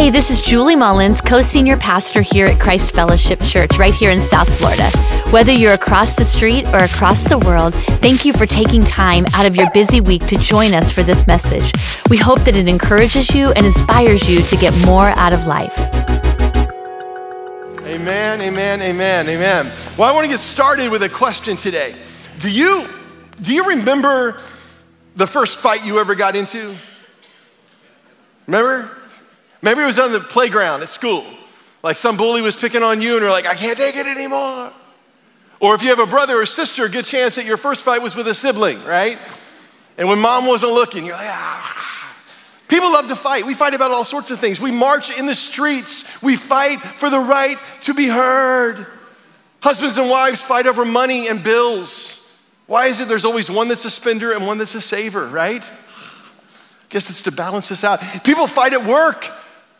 Hey, this is Julie Mullins, co senior pastor here at Christ Fellowship Church, right here in South Florida. Whether you're across the street or across the world, thank you for taking time out of your busy week to join us for this message. We hope that it encourages you and inspires you to get more out of life. Amen, amen, amen, amen. Well, I want to get started with a question today. Do you, do you remember the first fight you ever got into? Remember? Maybe it was on the playground at school. Like some bully was picking on you and you're like, I can't take it anymore. Or if you have a brother or sister, good chance that your first fight was with a sibling, right? And when mom wasn't looking, you're like, ah. People love to fight. We fight about all sorts of things. We march in the streets. We fight for the right to be heard. Husbands and wives fight over money and bills. Why is it there's always one that's a spender and one that's a saver, right? Guess it's to balance this out. People fight at work.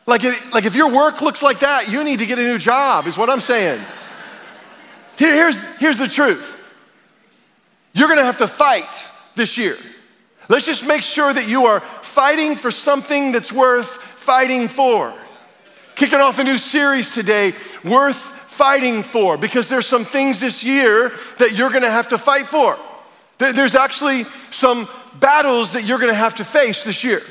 Like, like if your work looks like that, you need to get a new job, is what I'm saying. Here, here's, here's the truth you're gonna have to fight this year. Let's just make sure that you are fighting for something that's worth fighting for. Kicking off a new series today, worth fighting for, because there's some things this year that you're gonna have to fight for. There's actually some battles that you're gonna have to face this year.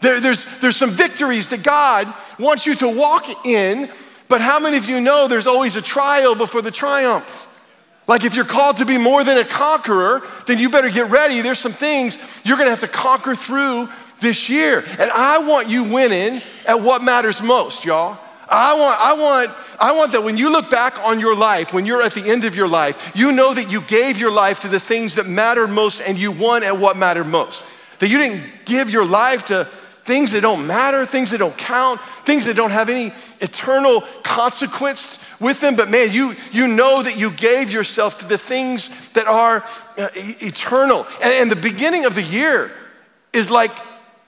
There, there's, there's some victories that God wants you to walk in, but how many of you know there's always a trial before the triumph? Like if you're called to be more than a conqueror, then you better get ready. There's some things you're gonna have to conquer through this year. And I want you winning at what matters most, y'all. I want, I want, I want that when you look back on your life, when you're at the end of your life, you know that you gave your life to the things that mattered most and you won at what mattered most. That you didn't give your life to things that don't matter, things that don't count, things that don't have any eternal consequence with them. But man, you, you know that you gave yourself to the things that are uh, eternal. And, and the beginning of the year is like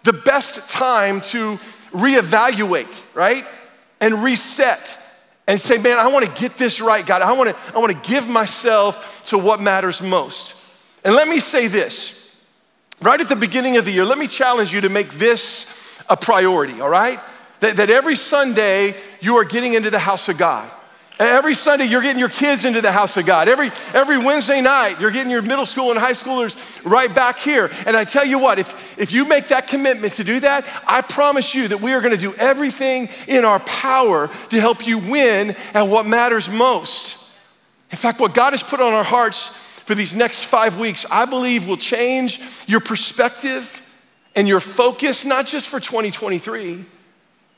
the best time to reevaluate, right? And reset and say, man, I want to get this right, God. I want to I want to give myself to what matters most. And let me say this right at the beginning of the year, let me challenge you to make this a priority, all right? That, that every Sunday you are getting into the house of God. Every Sunday, you're getting your kids into the house of God. Every, every Wednesday night, you're getting your middle school and high schoolers right back here. And I tell you what, if, if you make that commitment to do that, I promise you that we are going to do everything in our power to help you win at what matters most. In fact, what God has put on our hearts for these next five weeks, I believe will change your perspective and your focus, not just for 2023,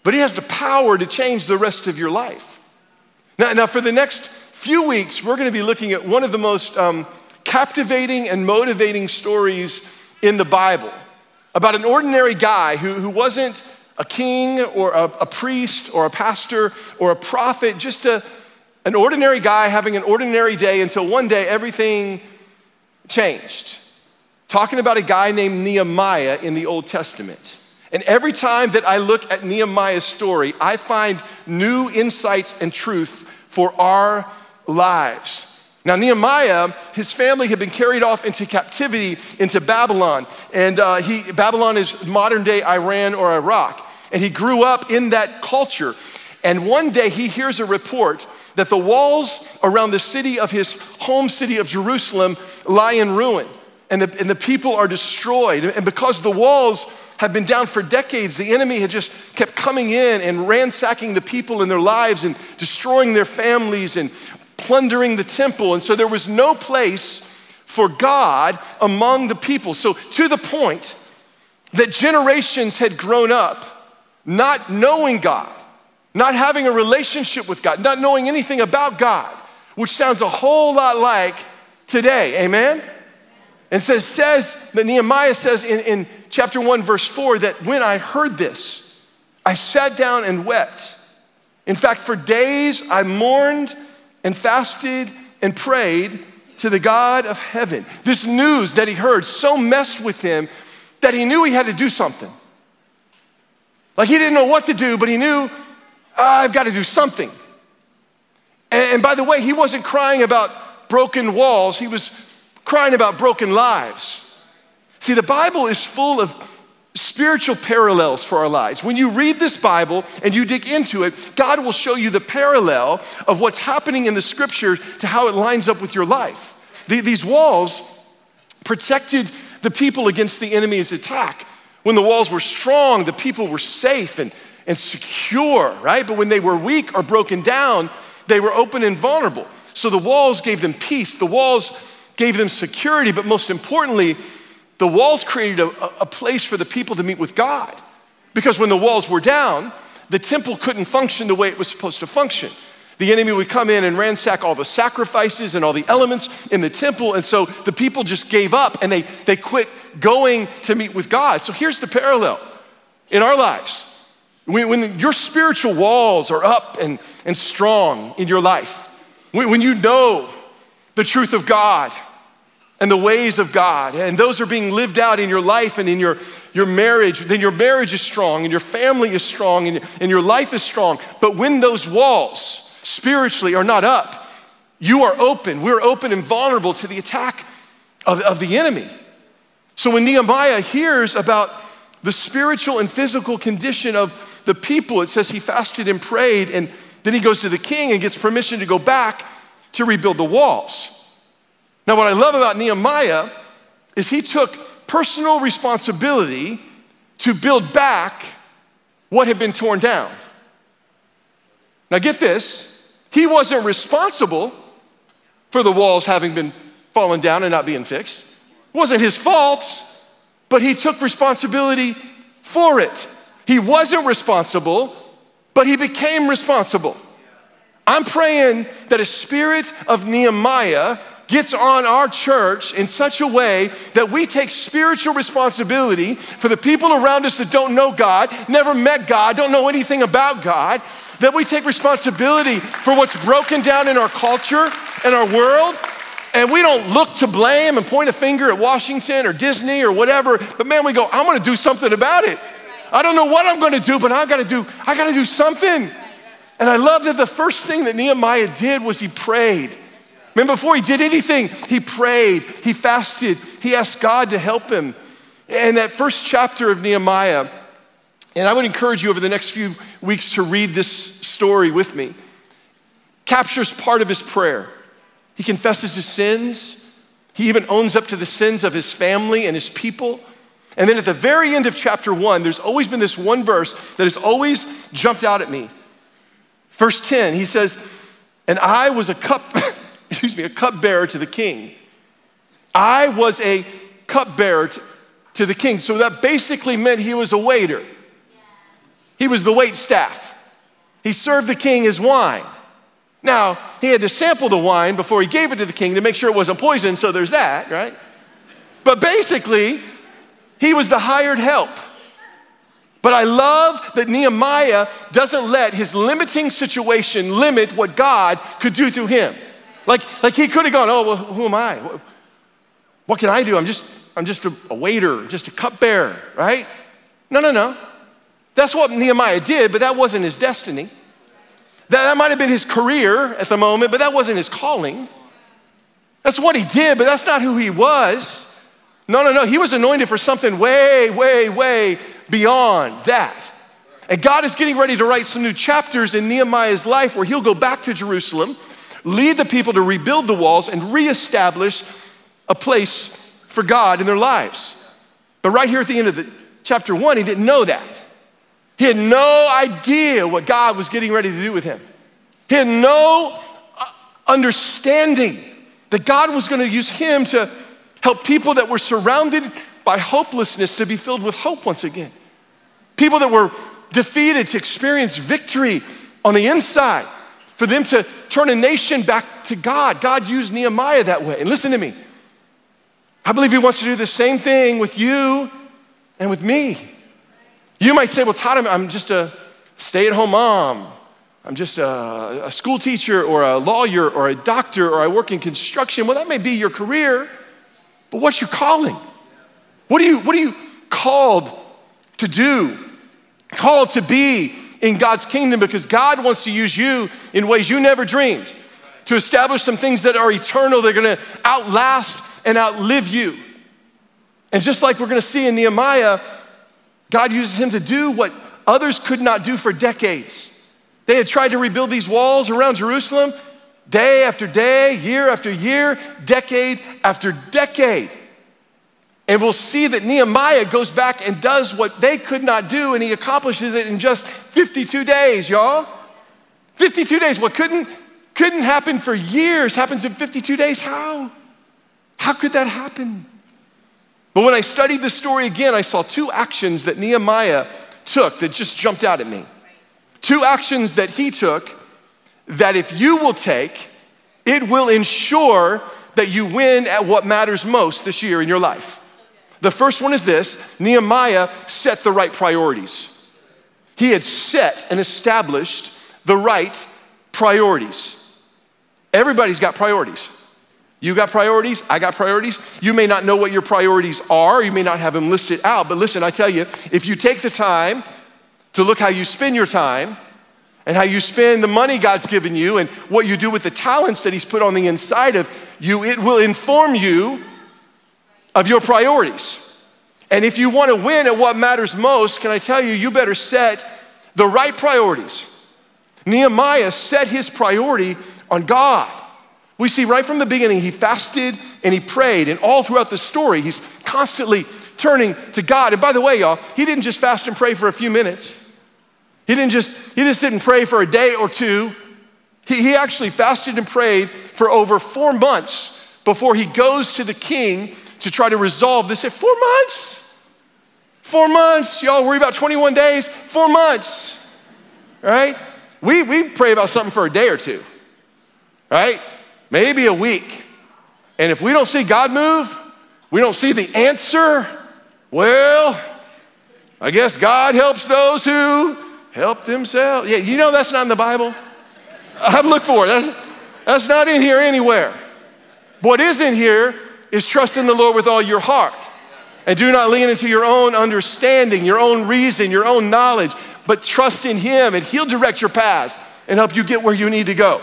but it has the power to change the rest of your life. Now, now for the next few weeks, we're going to be looking at one of the most um, captivating and motivating stories in the Bible about an ordinary guy who, who wasn't a king or a, a priest or a pastor or a prophet, just a an ordinary guy having an ordinary day until one day everything changed. Talking about a guy named Nehemiah in the Old Testament. And every time that I look at Nehemiah's story, I find new insights and truth for our lives. Now, Nehemiah, his family had been carried off into captivity into Babylon. And uh, he, Babylon is modern day Iran or Iraq. And he grew up in that culture. And one day he hears a report that the walls around the city of his home city of Jerusalem lie in ruin and the, and the people are destroyed. And because the walls have been down for decades, the enemy had just kept coming in and ransacking the people in their lives and destroying their families and plundering the temple. And so there was no place for God among the people. So, to the point that generations had grown up not knowing God not having a relationship with God, not knowing anything about God, which sounds a whole lot like today. Amen? And says, says that Nehemiah says in, in chapter 1, verse 4, that when I heard this, I sat down and wept. In fact, for days I mourned and fasted and prayed to the God of heaven. This news that he heard so messed with him that he knew he had to do something. Like he didn't know what to do, but he knew I've got to do something. And, by the way, he wasn't crying about broken walls, he was crying about broken lives. See, the Bible is full of spiritual parallels for our lives. When you read this Bible and you dig into it, God will show you the parallel of what's happening in the scripture to how it lines up with your life. these walls protected the people against the enemy's attack. When the walls were strong, the people were safe and, and secure, right? But when they were weak or broken down, they were open and vulnerable. So the walls gave them peace, the walls gave them security, but most importantly, the walls created a, a, place for the people to meet with God. Because when the walls were down, the temple couldn't function the way it was supposed to function. The enemy would come in and ransack all the sacrifices and all the elements in the temple. And so the people just gave up and they, they quit going to meet with God. So here's the parallel in our lives. When, when your spiritual walls are up and, and strong in your life, when, when you know the truth of God and the ways of God, and those are being lived out in your life and in your, your marriage, then your marriage is strong and your family is strong and, and your life is strong. But when those walls spiritually are not up, you are open. We're open and vulnerable to the attack of, of the enemy. So when Nehemiah hears about the spiritual and physical condition of the people, it says he fasted and prayed, and then he goes to the king and gets permission to go back to rebuild the walls. Now, what I love about Nehemiah is he took personal responsibility to build back what had been torn down. Now, get this he wasn't responsible for the walls having been fallen down and not being fixed. It wasn't his fault, but he took responsibility for it. He wasn't responsible, but he became responsible. I'm praying that a spirit of Nehemiah gets on our church in such a way that we take spiritual responsibility for the people around us that don't know God, never met God, don't know anything about God, that we take responsibility for what's broken down in our culture and our world. And we don't look to blame and point a finger at Washington or Disney or whatever, but man, we go, I'm gonna do something about it. I don't know what I'm gonna do, but I gotta do, I gotta do something. And I love that the first thing that Nehemiah did was he prayed. Man, before he did anything, he prayed, he fasted, he asked God to help him. And that first chapter of Nehemiah, and I would encourage you over the next few weeks to read this story with me, captures part of his prayer. He confesses his sins. He even owns up to the sins of his family and his people. And then at the very end of chapter one, there's always been this one verse that has always jumped out at me. Verse 10, he says, And I was a cup. excuse me, a cupbearer to the king. I was a cupbearer to, to the king. So that basically meant he was a waiter. He was the wait staff. He served the king his wine. Now, he had to sample the wine before he gave it to the king to make sure it wasn't poison, so there's that, right? But basically, he was the hired help. But I love that Nehemiah doesn't let his limiting situation limit what God could do through him. Like, like he could have gone, oh, well, who am I? What can I do? I'm just, I'm just a, a waiter, just a cupbearer, right? No, no, no. That's what Nehemiah did, but that wasn't his destiny. That, that might have been his career at the moment, but that wasn't his calling. That's what he did, but that's not who he was. No, no, no. He was anointed for something way, way, way beyond that. And God is getting ready to write some new chapters in Nehemiah's life where he'll go back to Jerusalem lead the people to rebuild the walls and reestablish a place for God in their lives. But right here at the end of the chapter one, he didn't know that. He had no idea what God was getting ready to do with him. He had no uh, understanding that God was going to use him to help people that were surrounded by hopelessness to be filled with hope once again. People that were defeated to experience victory on the inside for them to turn a nation back to God. God used Nehemiah that way. And listen to me. I believe he wants to do the same thing with you and with me. You might say, well, Todd, I'm just a stay at home mom. I'm just a, a, school teacher or a lawyer or a doctor or I work in construction. Well, that may be your career, but what's your calling? What are you, what are you called to do? Called to be? in God's kingdom because God wants to use you in ways you never dreamed to establish some things that are eternal, they're gonna outlast and outlive you. And just like we're gonna see in Nehemiah, God uses him to do what others could not do for decades. They had tried to rebuild these walls around Jerusalem day after day, year after year, decade after decade. And we'll see that Nehemiah goes back and does what they could not do, and he accomplishes it in just 52 days, y'all. 52 days. What couldn't, couldn't happen for years happens in 52 days. How? How could that happen? But when I studied the story again, I saw two actions that Nehemiah took that just jumped out at me. Two actions that he took that if you will take, it will ensure that you win at what matters most this year in your life. The first one is this Nehemiah set the right priorities. He had set and established the right priorities. Everybody's got priorities. You got priorities, I got priorities. You may not know what your priorities are, you may not have them listed out, but listen, I tell you, if you take the time to look how you spend your time and how you spend the money God's given you and what you do with the talents that He's put on the inside of you, it will inform you of your priorities. And if you want to win at what matters most, can I tell you, you better set the right priorities. Nehemiah set his priority on God. We see right from the beginning, he fasted and he prayed, and all throughout the story, he's constantly turning to God. And by the way, y'all, he didn't just fast and pray for a few minutes. He didn't just, he just didn't pray for a day or two. He, he actually fasted and prayed for over four months before he goes to the king to try to resolve this. Four months? Four months. Y'all worry about 21 days? Four months. Right? We, we pray about something for a day or two. Right? Maybe a week. And if we don't see God move, we don't see the answer, well, I guess God helps those who help themselves. Yeah, you know that's not in the Bible. I've looked for it. That's, that's not in here anywhere. What is in here is trust in the Lord with all your heart. And do not lean into your own understanding, your own reason, your own knowledge, but trust in Him and He'll direct your paths and help you get where you need to go.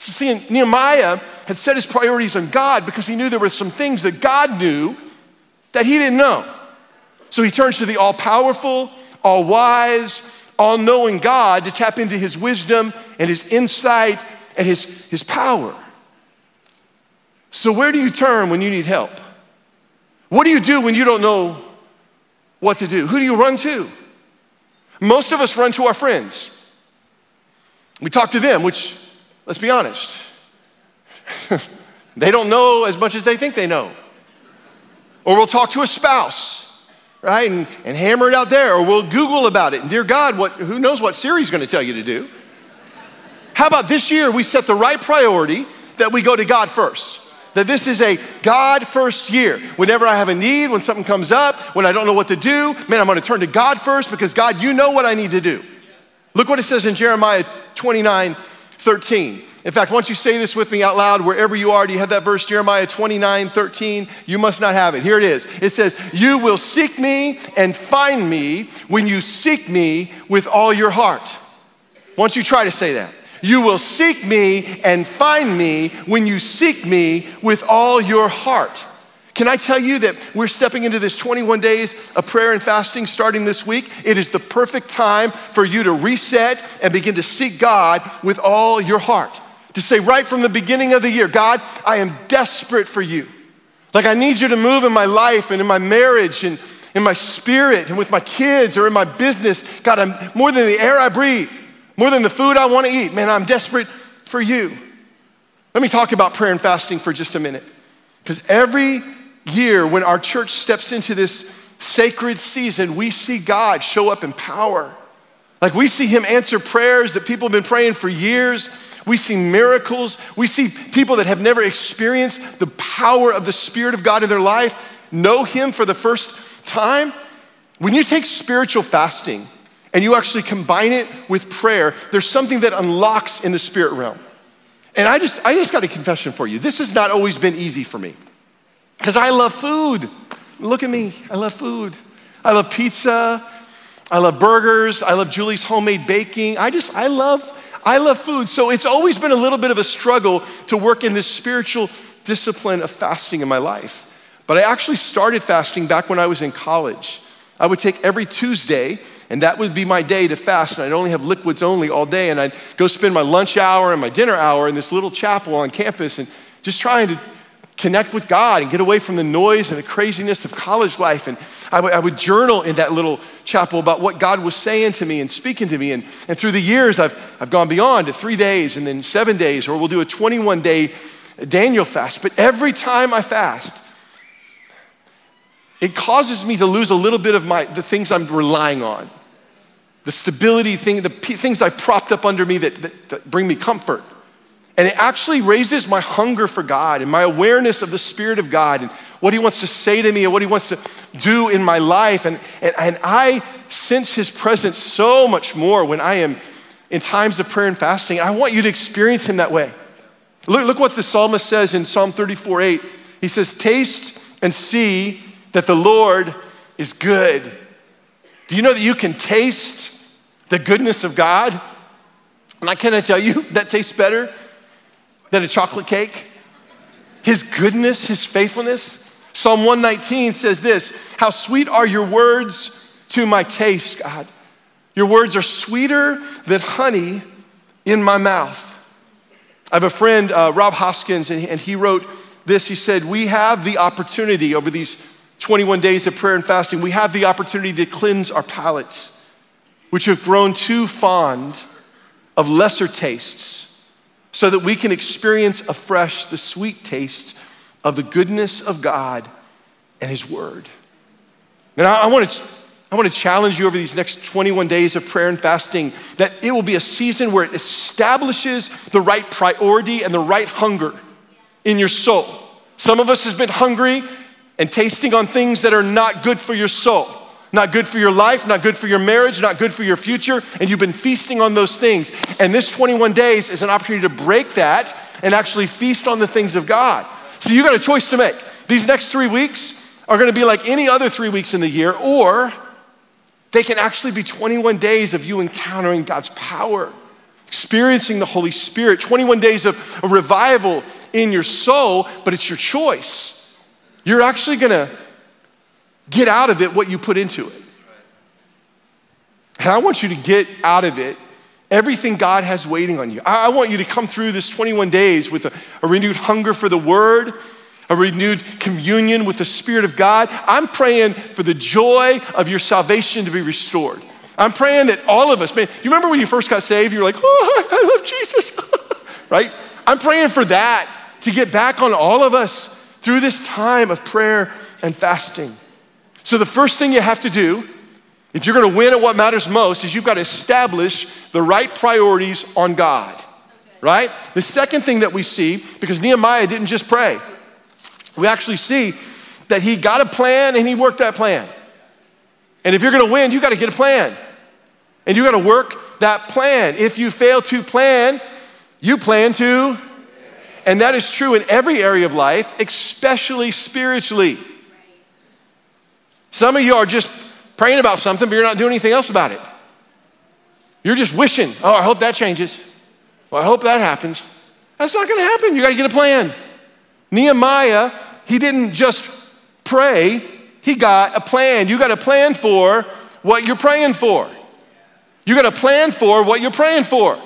So, see, Nehemiah had set his priorities on God because he knew there were some things that God knew that he didn't know. So he turns to the all powerful, all wise, all knowing God to tap into his wisdom and his insight and his, his power. So, where do you turn when you need help? What do you do when you don't know what to do? Who do you run to? Most of us run to our friends. We talk to them, which Let's be honest. they don't know as much as they think they know. Or we'll talk to a spouse, right, and, and hammer it out there. Or we'll Google about it. And dear God, what, who knows what Siri's going to tell you to do? How about this year we set the right priority that we go to God first? That this is a God first year. Whenever I have a need, when something comes up, when I don't know what to do, man, I'm going to turn to God first because God, you know what I need to do. Look what it says in Jeremiah 29 13. In fact, once you say this with me out loud, wherever you are, do you have that verse, Jeremiah 29 13? You must not have it. Here it is. It says, You will seek me and find me when you seek me with all your heart. Once you try to say that, you will seek me and find me when you seek me with all your heart. Can I tell you that we're stepping into this 21 days of prayer and fasting starting this week? It is the perfect time for you to reset and begin to seek God with all your heart. To say right from the beginning of the year, God, I am desperate for you. Like, I need you to move in my life and in my marriage and in my spirit and with my kids or in my business. God, I'm more than the air I breathe, more than the food I want to eat. Man, I'm desperate for you. Let me talk about prayer and fasting for just a minute. Because every year, when our church steps into this sacred season, we see God show up in power. Like we see Him answer prayers that people have been praying for years. We see miracles. We see people that have never experienced the power of the Spirit of God in their life know Him for the first time. When you take spiritual fasting and you actually combine it with prayer, there's something that unlocks in the spirit realm. And I just, I just got a confession for you. This has not always been easy for me. Because I love food. Look at me, I love food. I love pizza. I love burgers. I love Julie's homemade baking. I just, I love, I love food. So it's always been a little bit of a struggle to work in this spiritual discipline of fasting in my life. But I actually started fasting back when I was in college. I would take every Tuesday, and that would be my day to fast, and I'd only have liquids only all day, and I'd go spend my lunch hour and my dinner hour in this little chapel on campus and just trying to connect with God and get away from the noise and the craziness of college life. And I, w- I would journal in that little chapel about what God was saying to me and speaking to me. And, and through the years, I've, I've gone beyond to three days and then seven days, or we'll do a 21 day Daniel fast. But every time I fast, it causes me to lose a little bit of my, the things I'm relying on. The stability thing, the p- things I've propped up under me that, that, that bring me comfort. And it actually raises my hunger for God and my awareness of the Spirit of God and what He wants to say to me and what He wants to do in my life. And, and, and I sense His presence so much more when I am in times of prayer and fasting. I want you to experience Him that way. Look, look what the psalmist says in Psalm 34 8. He says, Taste and see that the Lord is good. Do you know that you can taste the goodness of God? And I cannot tell you that tastes better than a chocolate cake. His goodness, his faithfulness. Psalm 119 says this How sweet are your words to my taste, God. Your words are sweeter than honey in my mouth. I have a friend, uh, Rob Hoskins, and and he wrote this. He said, We have the opportunity over these 21 days of prayer and fasting, we have the opportunity to cleanse our palates, which have grown too fond of lesser tastes, so that we can experience afresh the sweet taste of the goodness of God and His Word. And I, I want to. I want to challenge you over these next 21 days of prayer and fasting that it will be a season where it establishes the right priority and the right hunger in your soul. Some of us has been hungry and tasting on things that are not good for your soul, not good for your life, not good for your marriage, not good for your future, and you've been feasting on those things. And this 21 days is an opportunity to break that and actually feast on the things of God. So you've got a choice to make. These next three weeks are gonna be like any other three weeks in the year, or they can actually be 21 days of you encountering God's power, experiencing the Holy Spirit, 21 days of revival in your soul, but it's your choice. You're actually going to get out of it what you put into it. And I want you to get out of it everything God has waiting on you. I want you to come through this 21 days with a, a, renewed hunger for the Word, a renewed communion with the Spirit of God. I'm praying for the joy of your salvation to be restored. I'm praying that all of us, man, you remember when you first got saved, you were like, oh, I love Jesus, right? I'm praying for that to get back on all of us through this time of prayer and fasting. So, the first thing you have to do, if you're gonna win at what matters most, is you've got to establish the right priorities on God, right? The second thing that we see, because Nehemiah didn't just pray, we actually see that he got a plan and he worked that plan. And if you're gonna win, you gotta get a plan. And you gotta work that plan. If you fail to plan, you plan to and that is true in every area of life, especially spiritually. Some of you are just praying about something, but you're not doing anything else about it. You're just wishing, oh, I hope that changes. Well, I hope that happens. That's not going to happen. You got to get a plan. Nehemiah, he didn't just pray, he got a plan. You got a plan for what you're praying for. You got a plan for what you're praying for.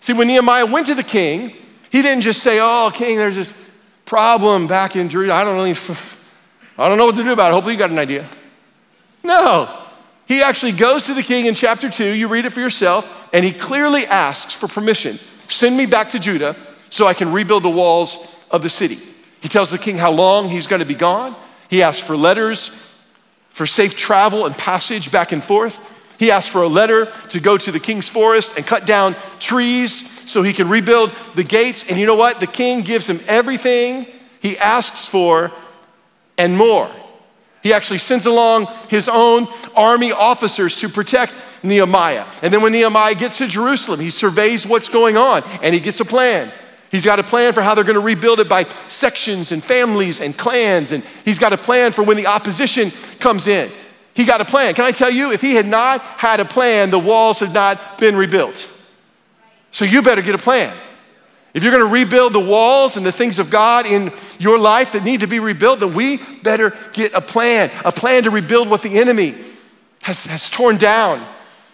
See, when Nehemiah went to the king, he didn't just say, Oh, king, there's this problem back in Jerusalem. I don't really, I don't know what to do about it. Hopefully you got an idea. No. He actually goes to the king in chapter 2, you read it for yourself, and he clearly asks for permission. Send me back to Judah so I can rebuild the walls of the city. He tells the king how long he's going to be gone. He asks for letters for safe travel and passage back and forth. He asks for a letter to go to the king's forest and cut down trees so he can rebuild the gates. And you know what? The king gives him everything he asks for and more. He actually sends along his own army officers to protect Nehemiah. And then when Nehemiah gets to Jerusalem, he surveys what's going on and he gets a plan. He's got a plan for how they're going to rebuild it by sections and families and clans. And he's got a plan for when the opposition comes in. He got a plan. Can I tell you, if he had not had a plan, the walls had not been rebuilt. So you better get a plan. If you're going to rebuild the walls and the things of God in your life that need to be rebuilt, then we better get a plan, a plan to rebuild what the enemy has, has torn down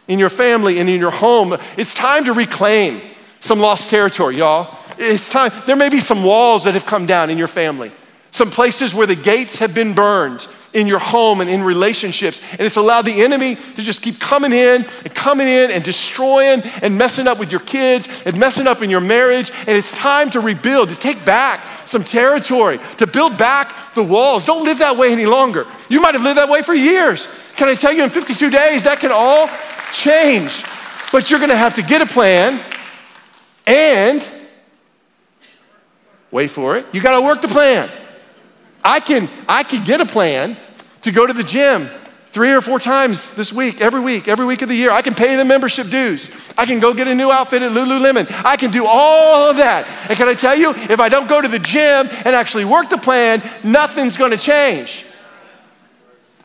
in your family and in your home. It's time to reclaim some lost territory, y'all. It's time. There may be some walls that have come down in your family, some places where the gates have been burned in your home and in relationships. And it's allowed the enemy to just keep coming in and coming in and destroying and messing up with your kids and messing up in your marriage. And it's time to rebuild, to take back some territory, to build back the walls. Don't live that way any longer. You might have lived that way for years. Can I tell you, in 52 days, that can all change. But you're gonna have to get a plan and wait for it. You gotta work the plan. I can, I can get a plan to go to the gym three or four times this week, every week, every week of the year. I can pay the membership dues. I can go get a new outfit at Lululemon. I can do all of that. And can I tell you, if I don't go to the gym and actually work the plan, nothing's gonna change.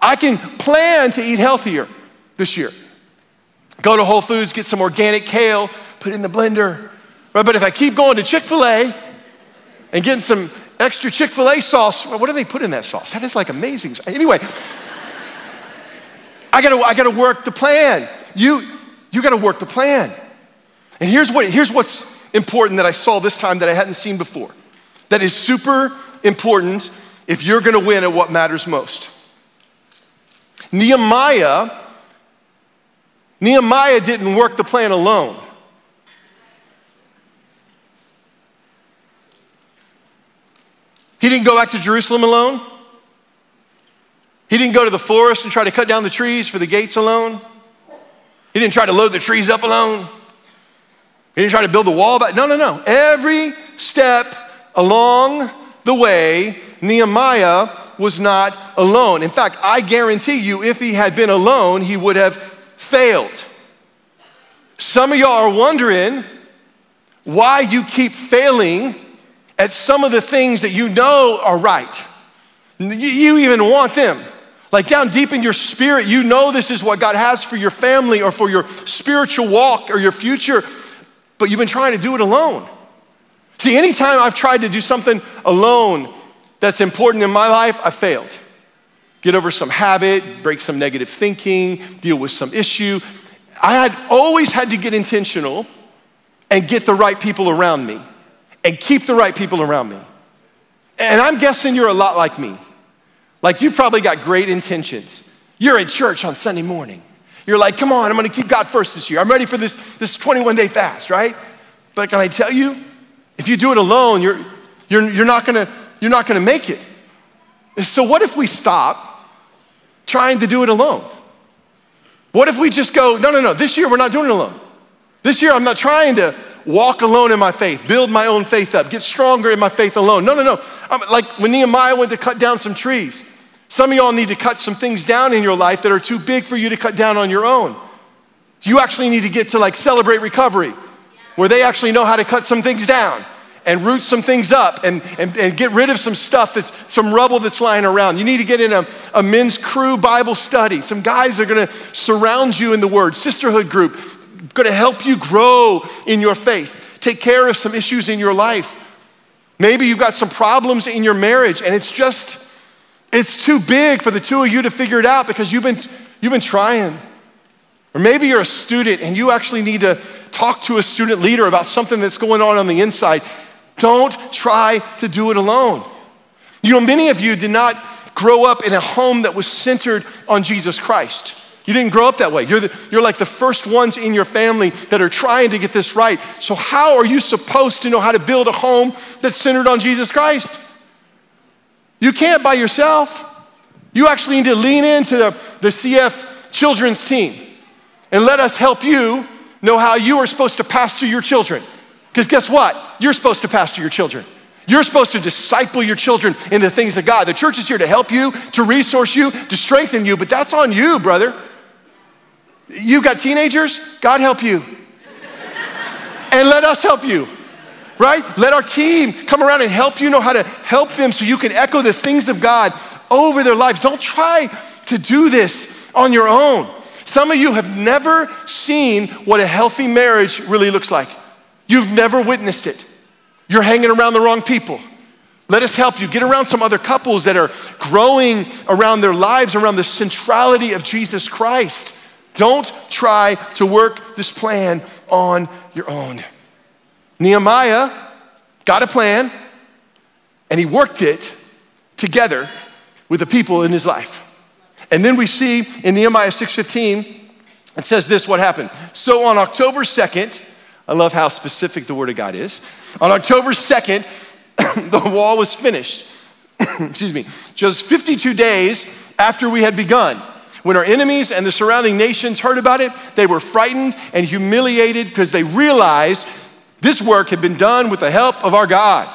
I can plan to eat healthier this year. Go to Whole Foods, get some organic kale, put it in the blender. Right? But if I keep going to Chick fil A and getting some extra Chick fil A sauce, what do they put in that sauce? That is like amazing. Anyway, I gotta, I gotta work the plan. You, you gotta work the plan. And here's, what, here's what's important that I saw this time that I hadn't seen before. That is super important if you're gonna win at what matters most. Nehemiah, Nehemiah didn't work the plan alone. He didn't go back to Jerusalem alone. He didn't go to the forest and try to cut down the trees for the gates alone. He didn't try to load the trees up alone. He didn't try to build the wall back. No, no, no. Every step along the way, Nehemiah was not alone. In fact, I guarantee you, if he had been alone, he would have failed. Some of y'all are wondering why you keep failing at some of the things that you know are right. You even want them. Like down deep in your spirit, you know this is what God has for your family or for your spiritual walk or your future, but you've been trying to do it alone. See, anytime I've tried to do something alone that's important in my life, I failed. Get over some habit, break some negative thinking, deal with some issue. I had always had to get intentional and get the right people around me and keep the right people around me. And I'm guessing you're a lot like me. Like you probably got great intentions. You're at church on Sunday morning. You're like, come on, I'm gonna keep God first this year. I'm ready for this, this 21 day fast, right? But can I tell you, if you do it alone, you're, you're, you're, not, gonna, you're not gonna make it. So, what if we stop trying to do it alone? What if we just go, no, no, no, this year we're not doing it alone. This year I'm not trying to walk alone in my faith, build my own faith up, get stronger in my faith alone. No, no, no. I'm, like when Nehemiah went to cut down some trees, some of y'all need to cut some things down in your life that are too big for you to cut down on your own. You actually need to get to like celebrate recovery, where they actually know how to cut some things down and root some things up and, and, and get rid of some stuff that's some rubble that's lying around. You need to get in a, a men's crew Bible study. Some guys are gonna surround you in the word, sisterhood group, gonna help you grow in your faith, take care of some issues in your life. Maybe you've got some problems in your marriage and it's just, it's too big for the two of you to figure it out because you've been, you've been trying. Or maybe you're a student and you actually need to talk to a student leader about something that's going on on the inside. Don't try to do it alone. You know, many of you did not grow up in a home that was centered on Jesus Christ. You didn't grow up that way. You're, the, you're like the first ones in your family that are trying to get this right. So, how are you supposed to know how to build a home that's centered on Jesus Christ? You can't by yourself. You actually need to lean into the, the CF children's team and let us help you know how you are supposed to pastor your children. Because guess what? You're supposed to pastor your children. You're supposed to disciple your children in the things of God. The church is here to help you, to resource you, to strengthen you, but that's on you, brother. You got teenagers? God help you. and let us help you right? Let our team come around and help you know how to help them so you can echo the things of God over their lives. Don't try to do this on your own. Some of you have never seen what a healthy marriage really looks like. You've never witnessed it. You're hanging around the wrong people. Let us help you. Get around some other couples that are growing around their lives, around the centrality of Jesus Christ. Don't try to work this plan on your own. Nehemiah got a plan and he worked it together with the people in his life. And then we see in Nehemiah 6:15 it says this what happened. So on October 2nd, I love how specific the word of God is. On October 2nd, the wall was finished. Excuse me. Just 52 days after we had begun. When our enemies and the surrounding nations heard about it, they were frightened and humiliated because they realized this work had been done with the help of our God.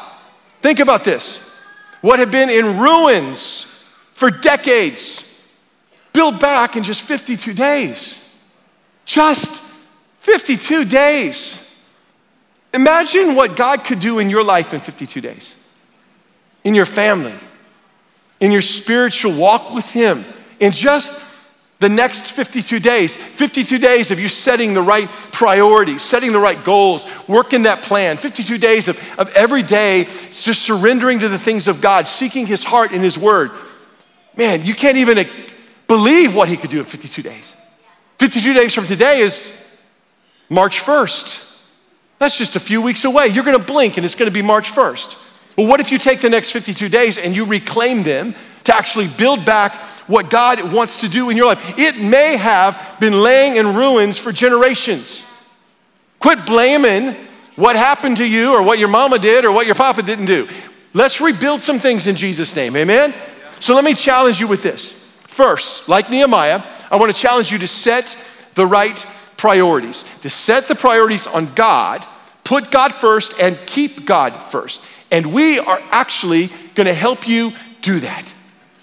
Think about this. What had been in ruins for decades, built back in just 52 days. Just 52 days. Imagine what God could do in your life in 52 days, in your family, in your spiritual walk with Him, in just the next 52 days. 52 days of you setting the right priorities, setting the right goals, working that plan. 52 days of, of every day just surrendering to the things of God, seeking His heart and His Word. Man, you can't even uh, believe what He could do in 52 days. 52 days from today is March 1st. That's just a few weeks away. You're going to blink and it's going to be March 1st. Well, what if you take the next 52 days and you reclaim them to actually build back what God wants to do in your life? It may have been laying in ruins for generations. Quit blaming what happened to you or what your mama did or what your papa didn't do. Let's rebuild some things in Jesus' name. Amen? So let me challenge you with this. First, like Nehemiah, I want to challenge you to set the right priorities, to set the priorities on God, put God first, and keep God first. And we are actually going to help you do that.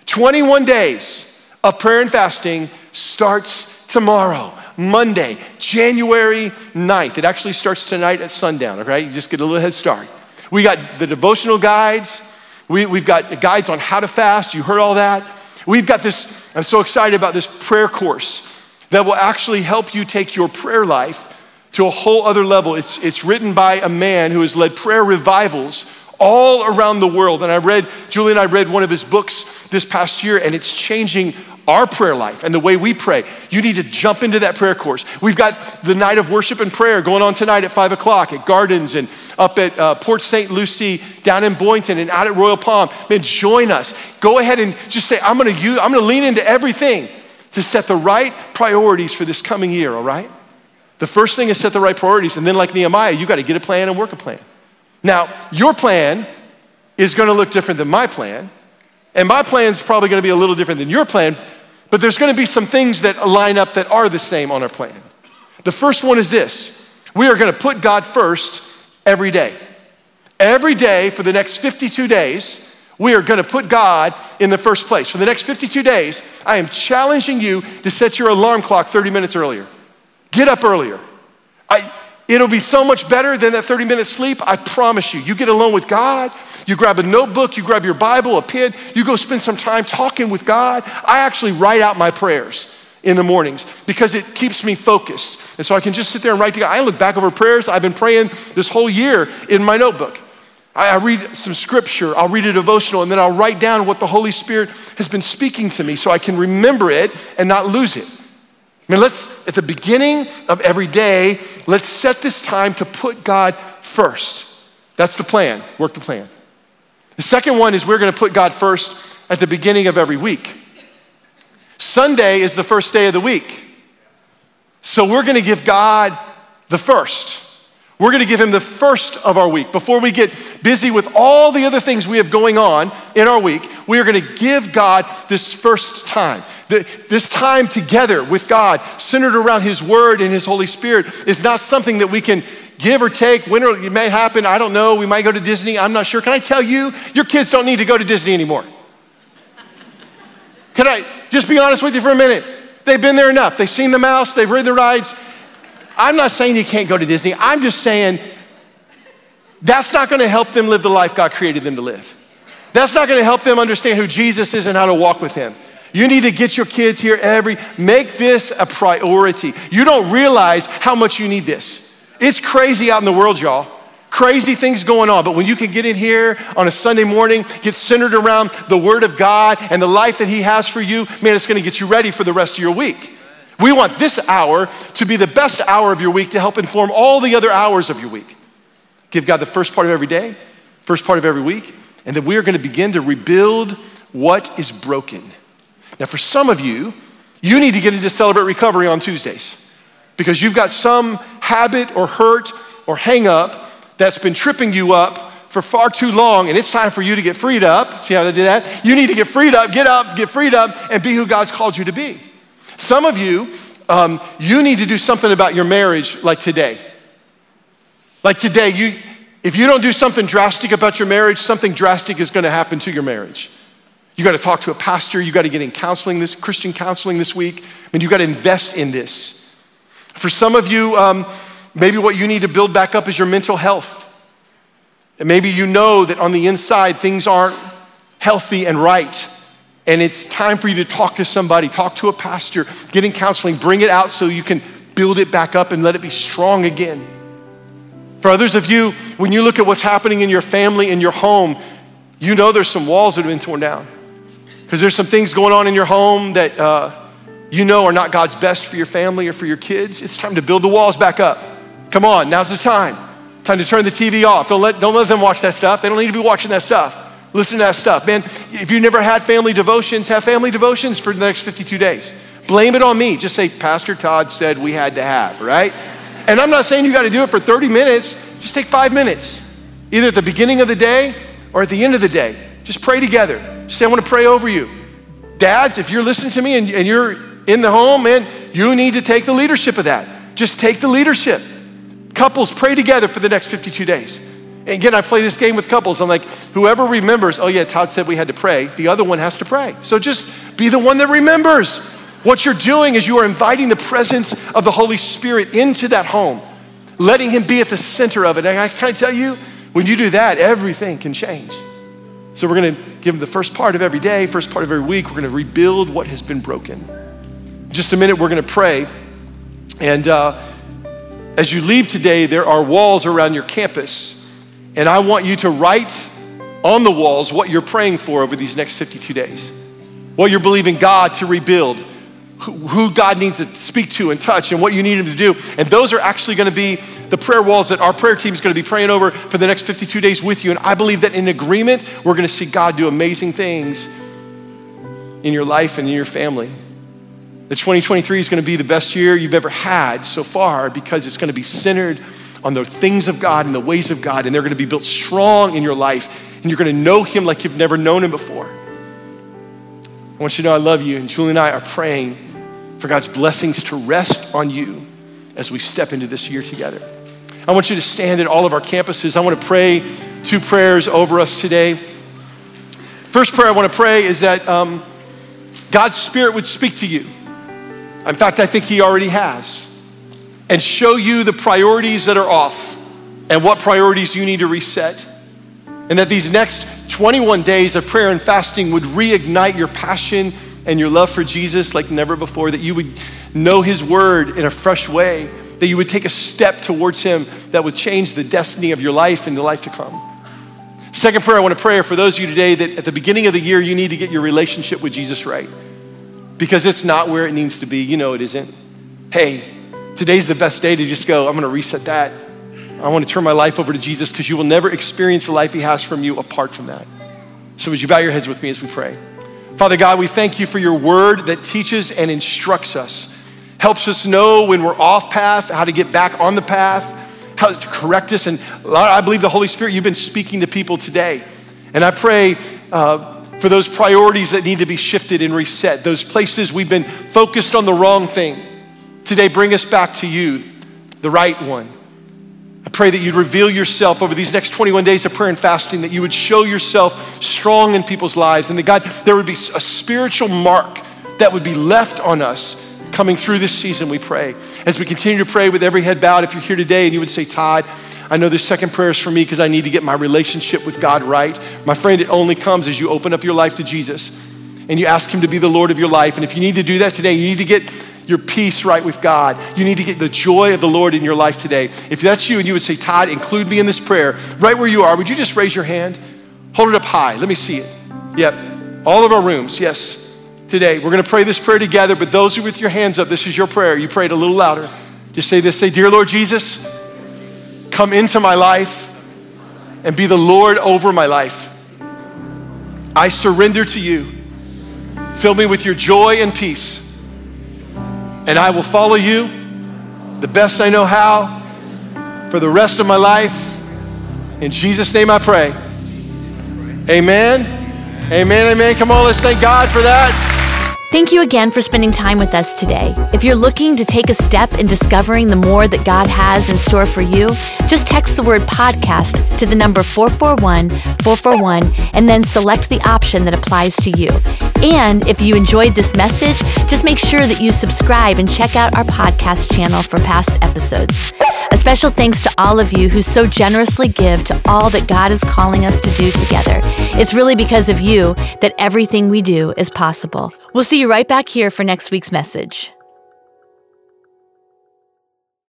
21 days of prayer and fasting starts tomorrow. Monday, January 9th. It actually starts tonight at sundown, okay? You just get a little head start. We got the devotional guides. We, have got guides on how to fast. You heard all that. We've got this, I'm so excited about this prayer course that will actually help you take your prayer life to a whole other level. It's, it's written by a man who has led prayer revivals all around the world. And I read, Julie and I read one of his books this past year, and it's changing our prayer life and the way we pray. You need to jump into that prayer course. We've got the night of worship and prayer going on tonight at 5 o'clock at Gardens and up at uh, Port St. Lucie, down in Boynton, and out at Royal Palm. Man, join us. Go ahead and just say, I'm gonna use, I'm gonna lean into everything to set the right priorities for this coming year, all right? The first thing is set the right priorities, and then, like Nehemiah, you got to get a plan and work a plan. Now, your plan is going to look different than my plan, and my plan is probably going to be a little different than your plan, but there's going to be some things that line up that are the same on our plan. The first one is this we are going to put God first every day. Every day for the next 52 days, we are going to put God in the first place. For the next 52 days, I am challenging you to set your alarm clock 30 minutes earlier. Get up earlier. I, it'll be so much better than that 30 minute sleep. I promise you. You get alone with God, you grab a notebook, you grab your Bible, a pen, you go spend some time talking with God. I actually write out my prayers in the mornings because it keeps me focused. And so I can just sit there and write to God. I look back over prayers I've been praying this whole year in my notebook. I, read some scripture, I'll read a devotional, and then I'll write down what the Holy Spirit has been speaking to me so I can remember it and not lose it. I mean, let's, at the beginning of every day, let's set this time to put God first. That's the plan. Work the plan. The second one is we're going to put God first at the beginning of every week. Sunday is the first day of the week. So we're going to give God the first. We're going to give him the first of our week. Before we get busy with all the other things we have going on in our week, we are going to give God this first time. This time together with God, centered around his word and his Holy Spirit, is not something that we can give or take. When it may happen, I don't know. We might go to Disney. I'm not sure. Can I tell you, your kids don't need to go to Disney anymore. Can I just be honest with you for a minute? They've been there enough. They've seen the mouse, they've ridden the rides. I'm not saying you can't go to Disney. I'm just saying that's not going to help them live the life God created them to live. That's not going to help them understand who Jesus is and how to walk with him. You need to get your kids here every make this a priority. You don't realize how much you need this. It's crazy out in the world, y'all. crazy things going on. But when you can get in here on a Sunday morning, get centered around the Word of God and the life that He has for you, man, it's gonna get you ready for the rest of your week. We want this hour to be the best hour of your week to help inform all the other hours of your week. Give God the first part of every day, first part of every week, and then we are gonna begin to rebuild what is broken. Now, for some of you, you need to get into Celebrate Recovery on Tuesdays because you've got some habit or hurt or hang up that's been tripping you up for far too long, and it's time for you to get freed up. See how they do that? You need to get freed up, get up, get freed up, and be who God's called you to be. Some of you, um, you need to do something about your marriage like today. Like today, you, if you don't do something drastic about your marriage, something drastic is going to happen to your marriage. You got to talk to a pastor. You got to get in counseling this Christian counseling this week. I mean, you got to invest in this. For some of you, um, Maybe what you need to build back up is your mental health. And maybe you know that on the inside things aren't healthy and right. And it's time for you to talk to somebody, talk to a pastor, get in counseling, bring it out so you can build it back up and let it be strong again. For others of you, when you look at what's happening in your family, in your home, you know there's some walls that have been torn down. Because there's some things going on in your home that uh, you know are not God's best for your family or for your kids. It's time to build the walls back up. Come on, now's the time. Time to turn the TV off. Don't let, don't let them watch that stuff. They don't need to be watching that stuff. Listen to that stuff. Man, if you've never had family devotions, have family devotions for the next 52 days. Blame it on me. Just say, Pastor Todd said we had to have, right? And I'm not saying you got to do it for 30 minutes. Just take five minutes, either at the beginning of the day or at the end of the day. Just pray together. Say, I want to pray over you. Dads, if you're listening to me and, and you're in the home, man, you need to take the leadership of that. Just take the leadership. Couples pray together for the next 52 days. And again, I play this game with couples. I'm like, whoever remembers, oh yeah, Todd said we had to pray, the other one has to pray. So just be the one that remembers. What you're doing is you are inviting the presence of the Holy Spirit into that home, letting Him be at the center of it. And I can tell you, when you do that, everything can change. So we're going to give Him the first part of every day, first part of every week. We're going to rebuild what has been broken. In just a minute, we're going to pray. And uh, as you leave today, there are walls around your campus, and I want you to write on the walls what you're praying for over these next 52 days, what you're believing God to rebuild, who God needs to speak to and touch, and what you need Him to do. And those are actually going to be the prayer walls that our prayer team is going to be praying over for the next 52 days with you. And I believe that in agreement, we're going to see God do amazing things in your life and in your family. The 2023 is going to be the best year you've ever had so far because it's going to be centered on the things of God and the ways of God, and they're going to be built strong in your life, and you're going to know Him like you've never known Him before. I want you to know I love you, and Julie and I are praying for God's blessings to rest on you as we step into this year together. I want you to stand at all of our campuses. I want to pray two prayers over us today. First prayer I want to pray is that um, God's Spirit would speak to you in fact, I think he already has. And show you the priorities that are off and what priorities you need to reset. And that these next 21 days of prayer and fasting would reignite your passion and your love for Jesus like never before, that you would know his word in a fresh way, that you would take a step towards him that would change the destiny of your life and the life to come. Second prayer I want to pray for those of you today that at the beginning of the year you need to get your relationship with Jesus right because it's not where it needs to be. You know it isn't. Hey, today's the best day to just go, I'm going to reset that. I want to turn my life over to Jesus because you will never experience the life He has from you apart from that. So, would you bow your heads with me as we pray? Father God, we thank you for your word that teaches and instructs us, helps us know when we're off path, how to get back on the path, how to correct us. And I believe the Holy Spirit, you've been speaking to people today. And I pray, uh, for those priorities that need to be shifted and reset, those places we've been focused on the wrong thing. Today, bring us back to you, the right one. I pray that you'd reveal yourself over these next 21 days of prayer and fasting, that you would show yourself strong in people's lives, and that God, there would be a spiritual mark that would be left on us coming through this season, we pray. As we continue to pray with every head bowed, if you're here today and you would say, Todd, I know this second prayer is for me because I need to get my relationship with God right. My friend, it only comes as you open up your life to Jesus and you ask Him to be the Lord of your life. And if you need to do that today, you need to get your peace right with God. You need to get the joy of the Lord in your life today. If that's you and you would say, Todd, include me in this prayer, right where you are, would you just raise your hand? Hold it up high. Let me see it. Yep. All of our rooms, yes. Today, we're going to pray this prayer together, but those who with your hands up, this is your prayer. You pray it a little louder. Just say this say, Dear Lord Jesus, come into my life and be the Lord over my life. I surrender to you. Fill me with your joy and peace. And I will follow you the best I know how for the rest of my life. In Jesus' name I pray. Amen. Amen. Amen. Come on, let's thank God for that. Thank you again for spending time with us today. If you're looking to take a step in discovering the more that God has in store for you, just text the word podcast to the number 441 441 and then select the option that applies to you. And if you enjoyed this message, just make sure that you subscribe and check out our podcast channel for past episodes. A special thanks to all of you who so generously give to all that God is calling us to do together. It's really because of you that everything we do is possible. We'll see you right back here for next week's message.